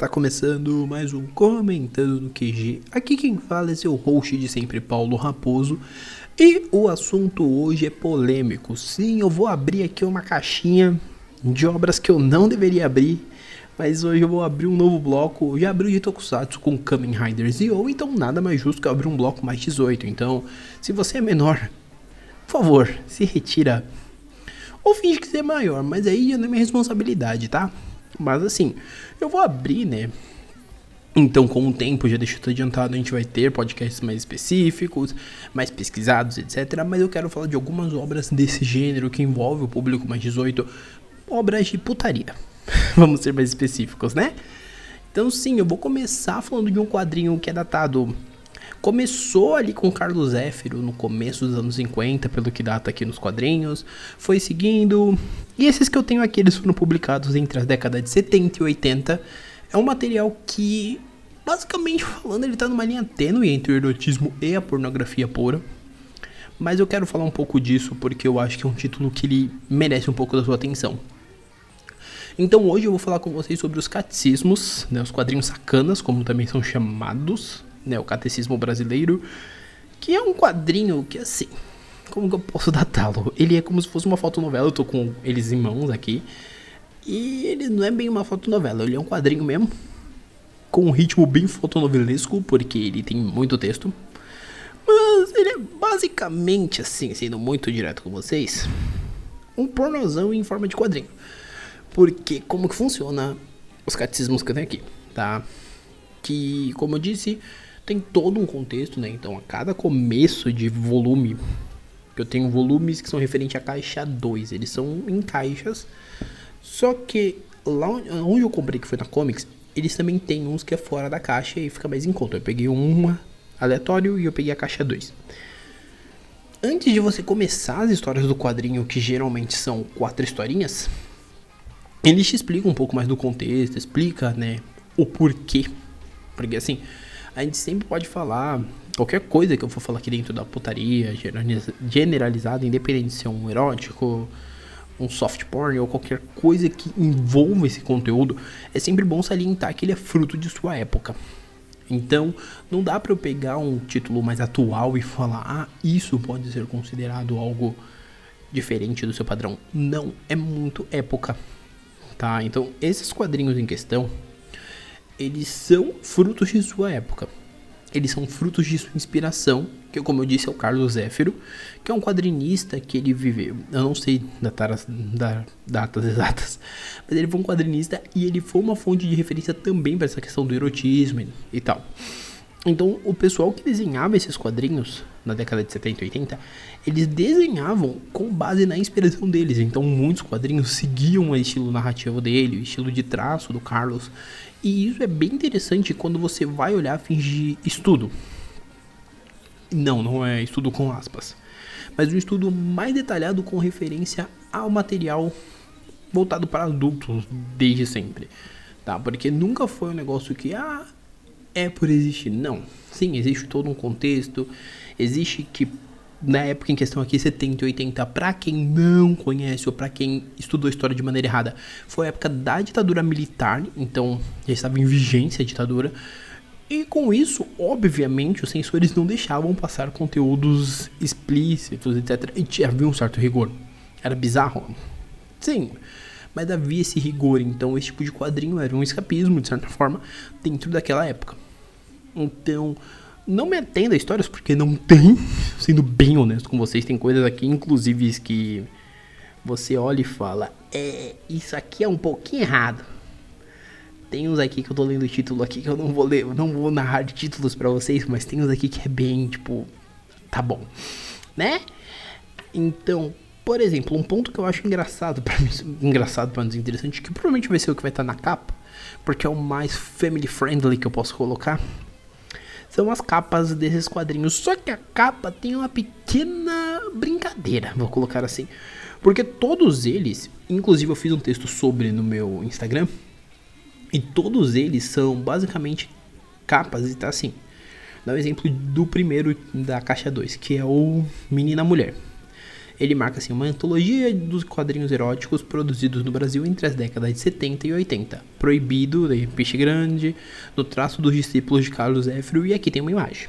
Está começando mais um Comentando no QG. Aqui quem fala é seu host de sempre, Paulo Raposo. E o assunto hoje é polêmico. Sim, eu vou abrir aqui uma caixinha de obras que eu não deveria abrir. Mas hoje eu vou abrir um novo bloco. Eu já abri o de Tokusatsu com Kamen Rider Zio, então nada mais justo que abrir um bloco mais 18. Então, se você é menor, por favor, se retira. Ou finge que você é maior, mas aí já não é minha responsabilidade, tá? Mas assim, eu vou abrir, né? Então, com o tempo, já deixo tudo adiantado, a gente vai ter podcasts mais específicos, mais pesquisados, etc. Mas eu quero falar de algumas obras desse gênero que envolve o público mais 18, obras de putaria. Vamos ser mais específicos, né? Então, sim, eu vou começar falando de um quadrinho que é datado Começou ali com Carlos Zéfiro no começo dos anos 50, pelo que data aqui nos quadrinhos. Foi seguindo. E esses que eu tenho aqui, eles foram publicados entre as décadas de 70 e 80. É um material que, basicamente falando, ele tá numa linha tênue entre o erotismo e a pornografia pura. Mas eu quero falar um pouco disso porque eu acho que é um título que ele merece um pouco da sua atenção. Então hoje eu vou falar com vocês sobre os catecismos, né, os quadrinhos sacanas, como também são chamados, né, o Catecismo Brasileiro, que é um quadrinho que assim, como que eu posso datá-lo? Ele é como se fosse uma fotonovela, eu tô com eles em mãos aqui. E ele não é bem uma fotonovela, ele é um quadrinho mesmo, com um ritmo bem fotonovelesco, porque ele tem muito texto. Mas ele é basicamente assim, sendo muito direto com vocês, um pornozão em forma de quadrinho. Porque como que funciona os catecismos que eu tenho aqui, tá? Que, como eu disse, tem todo um contexto, né? Então, a cada começo de volume, eu tenho volumes que são referentes à caixa 2, eles são em caixas. Só que lá onde eu comprei, que foi na Comics, eles também tem uns que é fora da caixa e fica mais em conta. Eu peguei uma aleatório e eu peguei a caixa 2. Antes de você começar as histórias do quadrinho, que geralmente são quatro historinhas, eles te explicam um pouco mais do contexto, explica, né, o porquê. Porque assim, a gente sempre pode falar qualquer coisa que eu for falar aqui dentro da putaria generalizada, independente de ser um erótico, um soft porn ou qualquer coisa que envolva esse conteúdo, é sempre bom salientar que ele é fruto de sua época. Então, não dá para eu pegar um título mais atual e falar, ah, isso pode ser considerado algo diferente do seu padrão. Não, é muito época. Tá? Então, esses quadrinhos em questão, eles são frutos de sua época. Eles são frutos de sua inspiração, que como eu disse é o Carlos Zéfiro, que é um quadrinista que ele viveu, eu não sei datar as da, datas exatas, mas ele foi um quadrinista e ele foi uma fonte de referência também para essa questão do erotismo e tal. Então, o pessoal que desenhava esses quadrinhos na década de 70 e 80, eles desenhavam com base na inspiração deles. Então, muitos quadrinhos seguiam o estilo narrativo dele, o estilo de traço do Carlos. E isso é bem interessante quando você vai olhar fins de estudo. Não, não é estudo com aspas. Mas um estudo mais detalhado com referência ao material voltado para adultos desde sempre. Tá? Porque nunca foi um negócio que ah, é por existir. Não. Sim, existe todo um contexto. Existe que na época em questão aqui, 70 e 80, para quem não conhece ou para quem estudou a história de maneira errada, foi a época da ditadura militar, então já estava em vigência a ditadura. E com isso, obviamente, os censores não deixavam passar conteúdos explícitos, etc. E havia um certo rigor. Era bizarro? Sim, mas havia esse rigor. Então, esse tipo de quadrinho era um escapismo, de certa forma, dentro daquela época. Então, não me atenda a histórias porque não tem, sendo bem honesto com vocês, tem coisas aqui, inclusive, que você olha e fala: É, isso aqui é um pouquinho errado. Tem uns aqui que eu tô lendo o título aqui que eu não vou ler, não vou narrar de títulos para vocês, mas tem uns aqui que é bem, tipo, tá bom, né? Então, por exemplo, um ponto que eu acho engraçado para mim, engraçado para dizer interessante, que provavelmente vai ser o que vai estar tá na capa, porque é o mais family friendly que eu posso colocar são as capas desses quadrinhos. Só que a capa tem uma pequena brincadeira, vou colocar assim. Porque todos eles, inclusive eu fiz um texto sobre no meu Instagram, e todos eles são basicamente capas e tá assim. Dá um exemplo do primeiro da caixa 2, que é o Menina Mulher. Ele marca assim uma antologia dos quadrinhos eróticos produzidos no Brasil entre as décadas de 70 e 80. Proibido, de Peixe Grande, no traço dos discípulos de Carlos Zéfiro, e aqui tem uma imagem.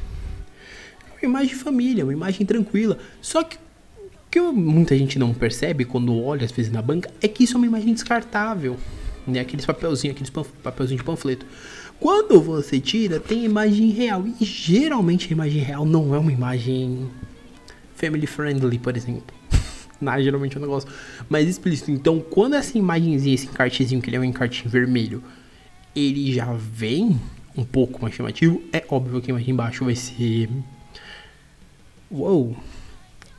Uma imagem de família, uma imagem tranquila. Só que o que muita gente não percebe quando olha às vezes na banca é que isso é uma imagem descartável. Né? Aqueles papelzinhos, aqueles papelzinhos de panfleto. Quando você tira, tem imagem real. E geralmente a imagem real não é uma imagem family friendly, por exemplo. Não, geralmente é um negócio mais explícito. Então, quando essa imagenzinha, esse encartezinho, que ele é um encarte vermelho, ele já vem um pouco mais chamativo, é óbvio que a imagem embaixo vai ser. Uou!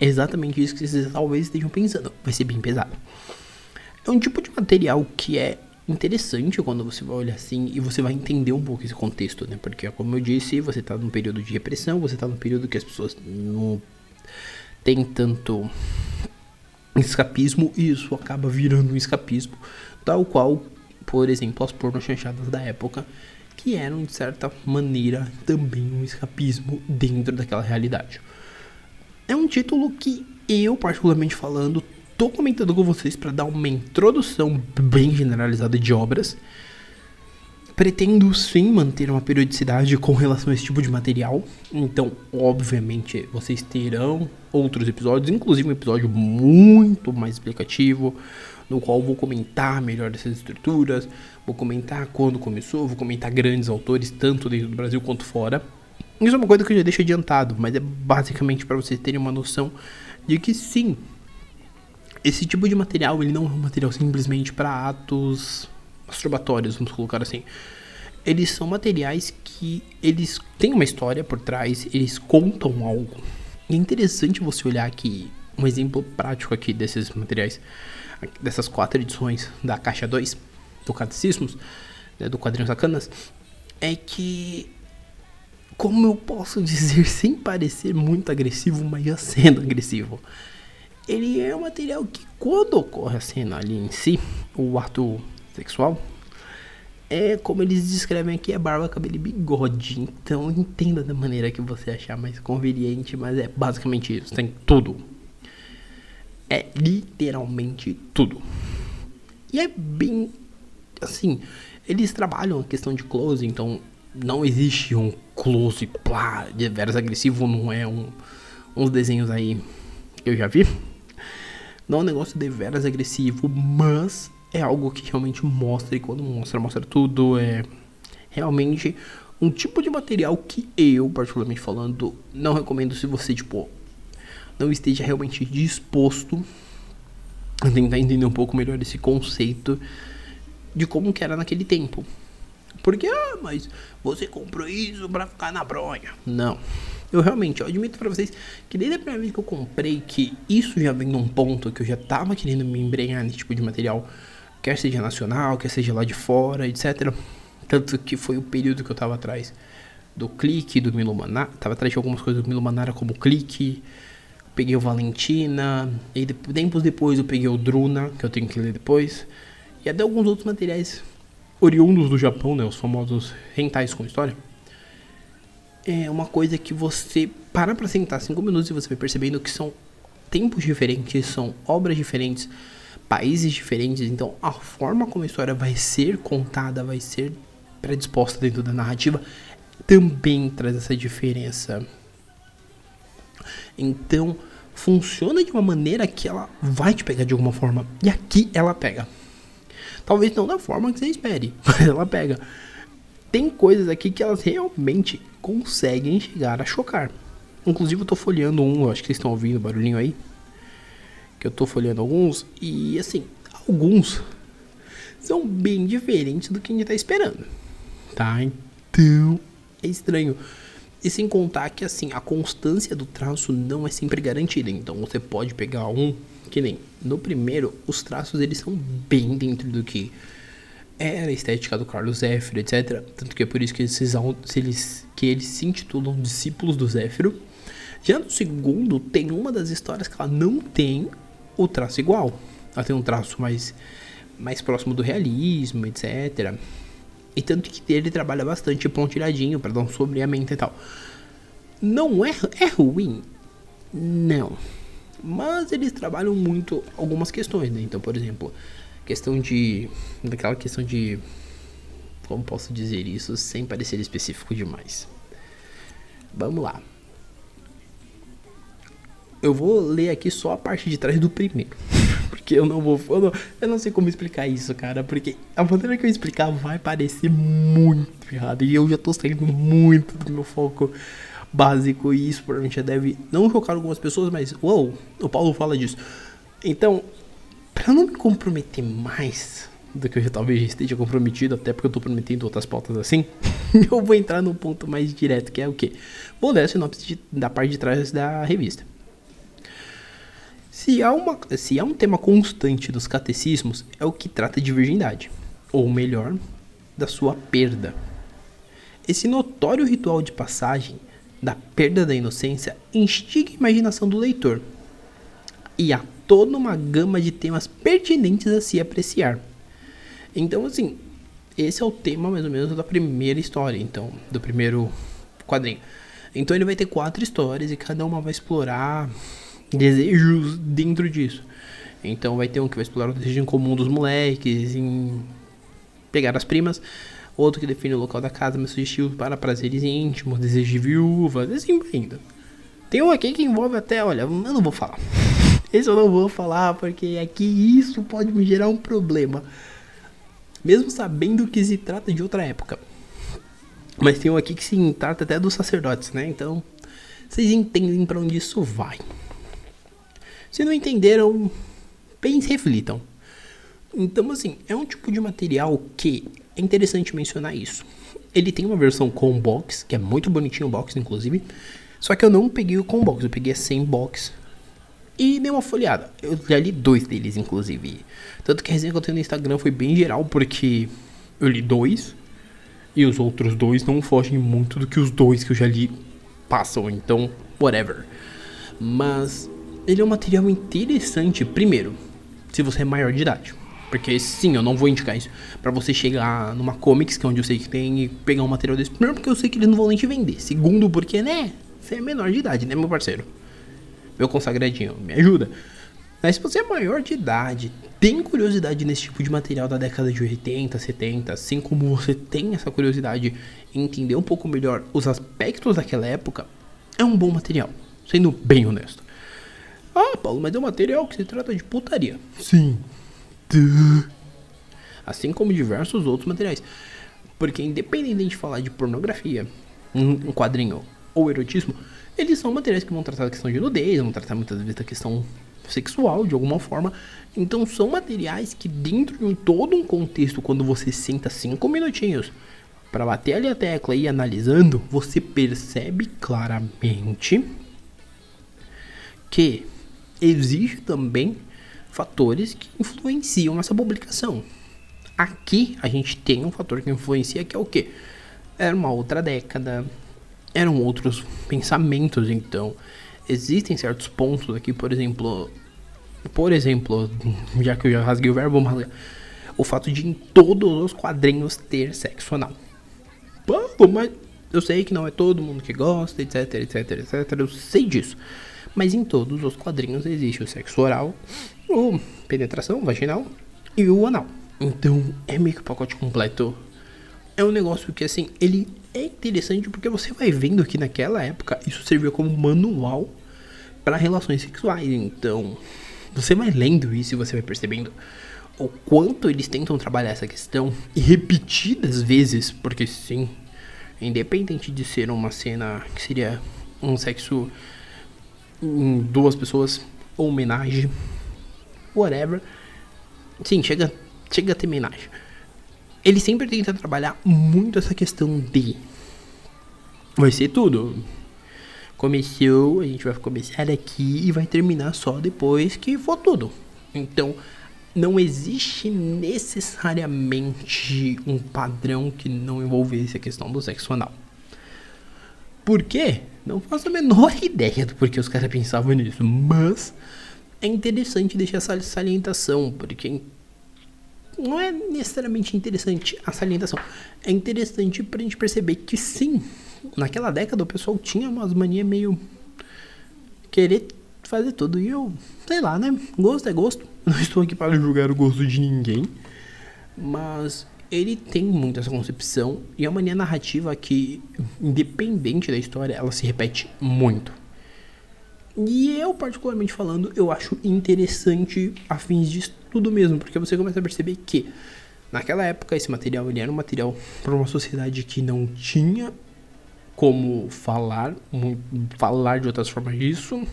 Exatamente isso que vocês talvez estejam pensando. Vai ser bem pesado. É um tipo de material que é interessante quando você vai olhar assim e você vai entender um pouco esse contexto, né? Porque, como eu disse, você está num período de repressão, você está num período que as pessoas não têm tanto escapismo e isso acaba virando um escapismo, tal qual, por exemplo, as pornochanchadas da época, que eram de certa maneira também um escapismo dentro daquela realidade. É um título que eu, particularmente falando, tô comentando com vocês para dar uma introdução bem generalizada de obras. Pretendo sim manter uma periodicidade com relação a esse tipo de material. Então, obviamente, vocês terão outros episódios, inclusive um episódio muito mais explicativo, no qual vou comentar melhor essas estruturas, vou comentar quando começou, vou comentar grandes autores, tanto dentro do Brasil quanto fora. Isso é uma coisa que eu já deixo adiantado, mas é basicamente para vocês terem uma noção de que sim, esse tipo de material, ele não é um material simplesmente para atos masturbatórios, vamos colocar assim. Eles são materiais que eles têm uma história por trás, eles contam algo. E é interessante você olhar aqui um exemplo prático aqui desses materiais, dessas quatro edições da caixa 2 do Catecismos, né, do quadrinho Sacanas, é que como eu posso dizer sem parecer muito agressivo, mas já sendo agressivo ele é um material que quando ocorre a cena ali em si, o ato sexual, é como eles descrevem aqui, é barba, cabelo e bigode. Então entenda da maneira que você achar mais conveniente, mas é basicamente isso, tem tudo. É literalmente tudo. E é bem assim, eles trabalham a questão de close, então não existe um close plá, de veras agressivo, não é um uns desenhos aí que eu já vi não é um negócio de veras agressivo, mas é algo que realmente mostra, e quando mostra, mostra tudo. É realmente um tipo de material que eu, particularmente falando, não recomendo se você, tipo, não esteja realmente disposto a tentar entender um pouco melhor esse conceito de como que era naquele tempo. Porque, ah, mas você comprou isso pra ficar na bronha. Não. Eu realmente, eu admito para vocês que desde a primeira vez que eu comprei, que isso já vem num ponto que eu já tava querendo me embrenhar nesse tipo de material, quer seja nacional, quer seja lá de fora, etc. Tanto que foi o período que eu tava atrás do Clique, do Milo Manara, tava atrás de algumas coisas do Milo Manara como Clique, peguei o Valentina, e tempos depois eu peguei o Druna, que eu tenho que ler depois, e até alguns outros materiais oriundos do Japão, né, os famosos rentais com história é uma coisa que você para pra sentar cinco minutos e você vai percebendo que são tempos diferentes, são obras diferentes, países diferentes. Então, a forma como a história vai ser contada, vai ser predisposta dentro da narrativa, também traz essa diferença. Então, funciona de uma maneira que ela vai te pegar de alguma forma. E aqui ela pega. Talvez não da forma que você espere, mas ela pega. Tem coisas aqui que elas realmente conseguem chegar a chocar. Inclusive eu tô folheando um, acho que vocês estão ouvindo o barulhinho aí. Que eu tô folheando alguns e assim, alguns são bem diferentes do que a gente tá esperando. Tá? Então, é estranho. E sem contar que assim, a constância do traço não é sempre garantida. Então você pode pegar um que nem no primeiro, os traços eles são bem dentro do que era a estética do Carlos Zéfiro, etc. Tanto que é por isso que eles, eles, que eles se intitulam Discípulos do Zéfiro. Já no segundo, tem uma das histórias que ela não tem o traço igual. Ela tem um traço mais, mais próximo do realismo, etc. E tanto que ele trabalha bastante pontilhadinho para dar um sombreamento e tal. Não é, é ruim? Não. Mas eles trabalham muito algumas questões, né? Então, por exemplo, questão de. daquela questão de. Como posso dizer isso sem parecer específico demais? Vamos lá. Eu vou ler aqui só a parte de trás do primeiro. Porque eu não vou. Eu não, eu não sei como explicar isso, cara. Porque a maneira que eu explicar vai parecer muito errado. E eu já tô saindo muito do meu foco básico. E isso provavelmente já deve não chocar algumas pessoas, mas. Uou, o Paulo fala disso. Então, pra não me comprometer mais do que eu já talvez esteja comprometido, até porque eu tô prometendo outras pautas assim, eu vou entrar no ponto mais direto, que é o que? Vou ler a sinopse de, da parte de trás da revista. Se há, uma, se há um tema constante dos catecismos, é o que trata de virgindade, ou melhor, da sua perda. Esse notório ritual de passagem da perda da inocência instiga a imaginação do leitor, e há toda uma gama de temas pertinentes a se apreciar. Então, assim, esse é o tema mais ou menos da primeira história, então, do primeiro quadrinho. Então ele vai ter quatro histórias e cada uma vai explorar desejos dentro disso. Então vai ter um que vai explorar o desejo em comum dos moleques, em pegar as primas. Outro que define o local da casa, mas sugestivo para prazeres íntimos, desejo de viúva, assim ainda. Tem um aqui que envolve até, olha, eu não vou falar. Esse eu não vou falar porque aqui isso pode me gerar um problema. Mesmo sabendo que se trata de outra época. Mas tem um aqui que se trata até dos sacerdotes, né? Então, vocês entendem para onde isso vai. Se não entenderam, pensem, reflitam. Então, assim, é um tipo de material que é interessante mencionar isso. Ele tem uma versão com box, que é muito bonitinho o box, inclusive. Só que eu não peguei o com box, eu peguei sem box. E dei uma folheada. Eu já li dois deles, inclusive. Tanto que a resenha que eu tenho no Instagram foi bem geral, porque eu li dois. E os outros dois não fogem muito do que os dois que eu já li passam. Então, whatever. Mas ele é um material interessante, primeiro, se você é maior de idade. Porque sim, eu não vou indicar isso para você chegar numa comics, que é onde eu sei que tem, e pegar um material desse. Primeiro, porque eu sei que eles não vão nem te vender. Segundo, porque, né? Você é menor de idade, né, meu parceiro? Meu consagradinho, me ajuda. Mas se você é maior de idade, tem curiosidade nesse tipo de material da década de 80, 70, assim como você tem essa curiosidade em entender um pouco melhor os aspectos daquela época, é um bom material, sendo bem honesto. Ah, Paulo, mas é um material que se trata de putaria. Sim. Assim como diversos outros materiais. Porque independente de falar de pornografia, um quadrinho ou erotismo, eles são materiais que vão tratar da questão de nudez, vão tratar muitas vezes da questão sexual de alguma forma. Então são materiais que dentro de todo um contexto, quando você senta cinco minutinhos para bater ali a tecla e ir analisando, você percebe claramente que existe também fatores que influenciam essa publicação. Aqui a gente tem um fator que influencia que é o que? Era uma outra década, eram outros pensamentos, então existem certos pontos aqui, por exemplo, por exemplo, já que eu já rasguei o verbo, vamos o fato de em todos os quadrinhos ter sexo anal. Pô, mas eu sei que não é todo mundo que gosta, etc, etc, etc, eu sei disso. Mas em todos os quadrinhos existe o sexo oral, o penetração vaginal e o anal. Então é meio que o pacote completo. É um negócio que assim, ele é interessante porque você vai vendo que naquela época isso serviu como manual para relações sexuais. Então, você vai lendo isso e você vai percebendo o quanto eles tentam trabalhar essa questão e repetidas vezes, porque sim, independente de ser uma cena que seria um sexo em duas pessoas, homenagem, whatever. Sim, chega, chega a ter homenagem. Ele sempre tenta trabalhar muito essa questão de. Vai ser tudo. Começou, a gente vai começar aqui e vai terminar só depois que for tudo. Então, não existe necessariamente um padrão que não envolvesse a questão do sexo anal. Por quê? Não faço a menor ideia do porquê os caras pensavam nisso, mas é interessante deixar essa salientação, porque não é necessariamente interessante a salientação, é interessante pra gente perceber que sim, naquela década o pessoal tinha umas manias meio querer fazer tudo. E eu, sei lá, né? Gosto é gosto. Não estou aqui para julgar o gosto de ninguém. Mas ele tem muito essa concepção e é uma linha narrativa que, independente da história, ela se repete muito. E eu, particularmente falando, eu acho interessante a fins de estudo mesmo, porque você começa a perceber que naquela época esse material ele era um material para uma sociedade que não tinha como falar, falar de outras formas disso.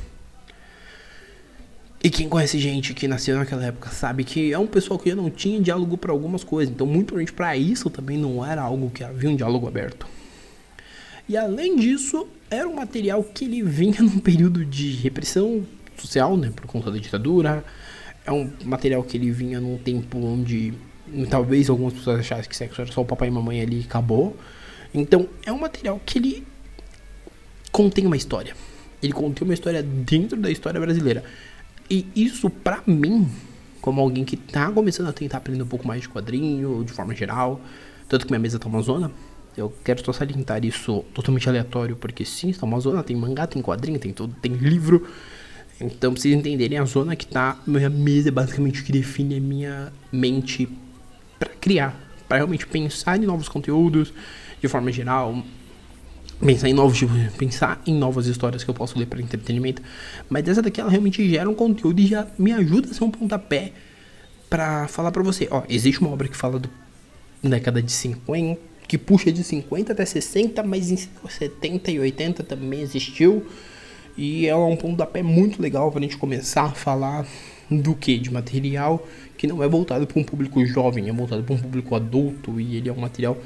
E quem conhece gente que nasceu naquela época sabe que é um pessoal que não tinha diálogo para algumas coisas. Então, muito provavelmente para isso também não era algo que havia um diálogo aberto. E além disso, era um material que ele vinha num período de repressão social, né, por conta da ditadura. É um material que ele vinha num tempo onde talvez algumas pessoas achassem que sexo era só o papai e mamãe ali e acabou. Então, é um material que ele contém uma história. Ele contém uma história dentro da história brasileira. E isso, pra mim, como alguém que tá começando a tentar aprender um pouco mais de quadrinho, de forma geral, tanto que minha mesa tá uma zona, eu quero só salientar isso totalmente aleatório, porque sim, está uma zona, tem mangá, tem quadrinho, tem tudo, tem livro. Então, pra vocês entenderem, a zona que tá, minha mesa é basicamente o que define a minha mente para criar, para realmente pensar em novos conteúdos, de forma geral, pensar em novos tipo, pensar em novas histórias que eu posso ler para entretenimento, mas essa daqui ela realmente gera um conteúdo e já me ajuda a ser um pontapé para falar para você, ó, existe uma obra que fala do década de 50, que puxa de 50 até 60, mas em 70 e 80 também existiu. E ela é um pontapé muito legal para a gente começar a falar do que? De material que não é voltado para um público jovem, é voltado para um público adulto e ele é um material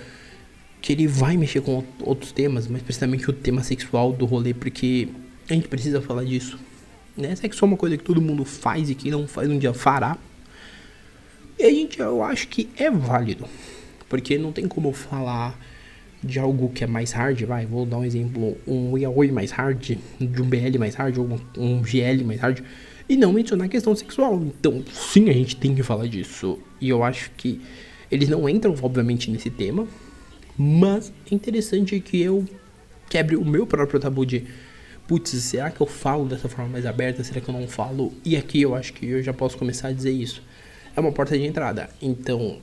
que ele vai mexer com outros temas, mas precisamente o tema sexual do rolê, porque a gente precisa falar disso. Né? Sexo é uma coisa que todo mundo faz e quem não faz um dia fará. E a gente, eu acho que é válido, porque não tem como falar de algo que é mais hard, vai, vou dar um exemplo, um yaoi mais hard, de um BL mais hard, ou um GL mais hard, e não mencionar a questão sexual. Então, sim, a gente tem que falar disso. E eu acho que eles não entram, obviamente, nesse tema, mas é interessante que eu quebre o meu próprio tabu de putz, será que eu falo dessa forma mais aberta? Será que eu não falo? E aqui eu acho que eu já posso começar a dizer isso. É uma porta de entrada. Então,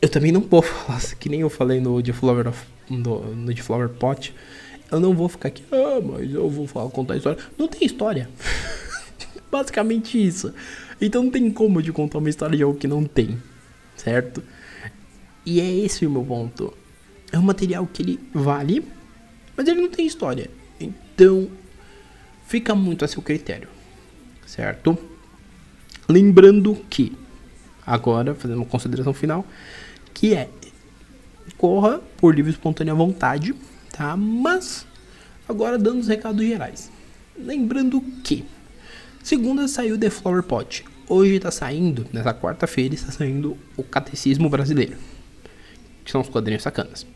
eu também não vou falar, que nem eu falei no The Flower, of, no, no The Flower Pot. Eu não vou ficar aqui, ah, mas eu vou falar, contar história. Não tem história. Basicamente isso. Então não tem como de contar uma história de algo que não tem, certo? E é esse o meu ponto. É um material que ele vale, mas ele não tem história. Então, fica muito a seu critério, certo? Lembrando que, agora, fazendo uma consideração final, que é corra por livre espontânea vontade, tá? Mas, agora dando os recados gerais. Lembrando que, segunda saiu The Flower Pot. Hoje está saindo, nessa quarta-feira, está saindo o Catecismo Brasileiro que são os quadrinhos sacanas.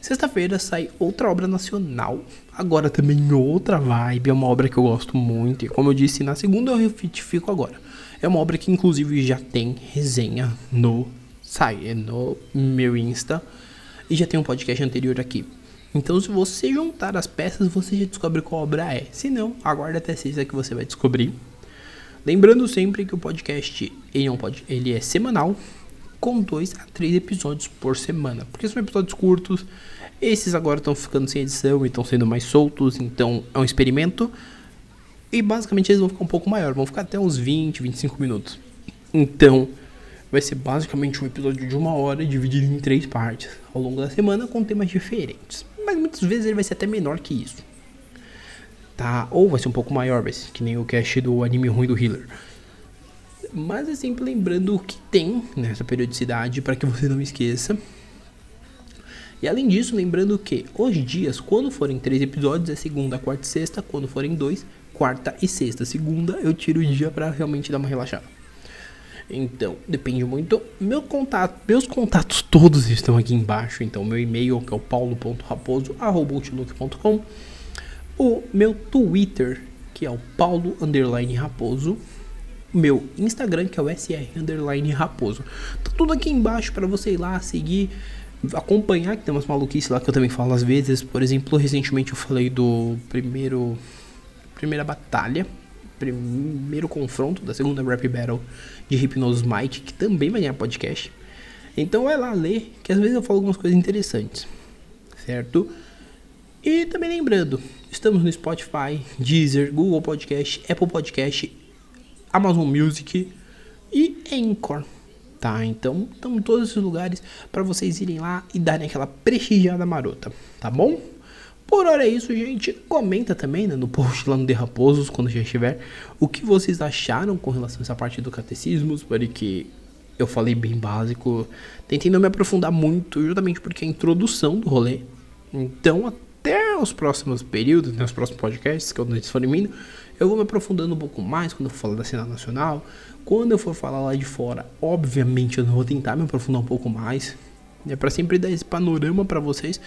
Sexta-feira sai outra obra nacional, agora também outra vibe, é uma obra que eu gosto muito, e como eu disse na segunda eu retifico agora. É uma obra que inclusive já tem resenha no sai no meu Insta e já tem um podcast anterior aqui. Então se você juntar as peças, você já descobre qual obra é. Se não, aguarda até sexta que você vai descobrir. Lembrando sempre que o podcast ele, é é semanal, com dois a três episódios por semana, porque são episódios curtos. Esses agora estão ficando sem edição e estão sendo mais soltos, então é um experimento. E basicamente eles vão ficar um pouco maior, vão ficar até uns 20, 25 minutos. Então, vai ser basicamente um episódio de uma hora dividido em três partes ao longo da semana com temas diferentes. Mas muitas vezes ele vai ser até menor que isso. Tá? Ou vai ser um pouco maior, vai ser que nem o cast do anime ruim do Healer. Mas é sempre lembrando o que tem nessa periodicidade para que você não esqueça. E além disso, lembrando que hoje dias, quando forem três episódios, é segunda, quarta e sexta. Quando forem dois, quarta e sexta. Segunda eu tiro o dia para realmente dar uma relaxada. Então, depende muito. Meu contato, meus contatos todos estão aqui embaixo. Então, meu e-mail que é o paulo.raposo@outlook.com. O meu Twitter, que é o paulo underline raposo meu Instagram, que é o SR Underline Raposo. Tá tudo aqui embaixo para você ir lá, seguir, acompanhar, que tem umas maluquices lá que eu também falo às vezes. Por exemplo, recentemente eu falei do primeiro. Primeira batalha primeiro confronto da segunda Rap Battle de Hypnosis Mike, que também vai ganhar podcast. Então vai lá ler, que às vezes eu falo algumas coisas interessantes, certo? E também lembrando, estamos no Spotify, Deezer, Google Podcast, Apple Podcast, Amazon Music e Anchor. Tá, então em todos esses lugares para vocês irem lá e darem aquela prestigiada marota, tá bom? Por hora é isso, gente. Comenta também né, no post lá no Derraposos, quando já estiver, o que vocês acharam com relação a essa parte do catecismo, porque eu falei bem básico. Tentei não me aprofundar muito, justamente porque é a introdução do rolê. Então, até os próximos períodos, né, os próximos podcasts, que forem vindo, eu vou me aprofundando um pouco mais quando eu for falar da cena nacional. Quando eu for falar lá de fora, obviamente eu vou tentar me aprofundar um pouco mais. É para sempre dar esse panorama para vocês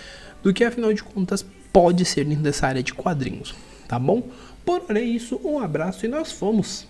do que afinal de contas pode ser dentro dessa área de quadrinhos, tá bom? Por hora é isso, um abraço e nós fomos!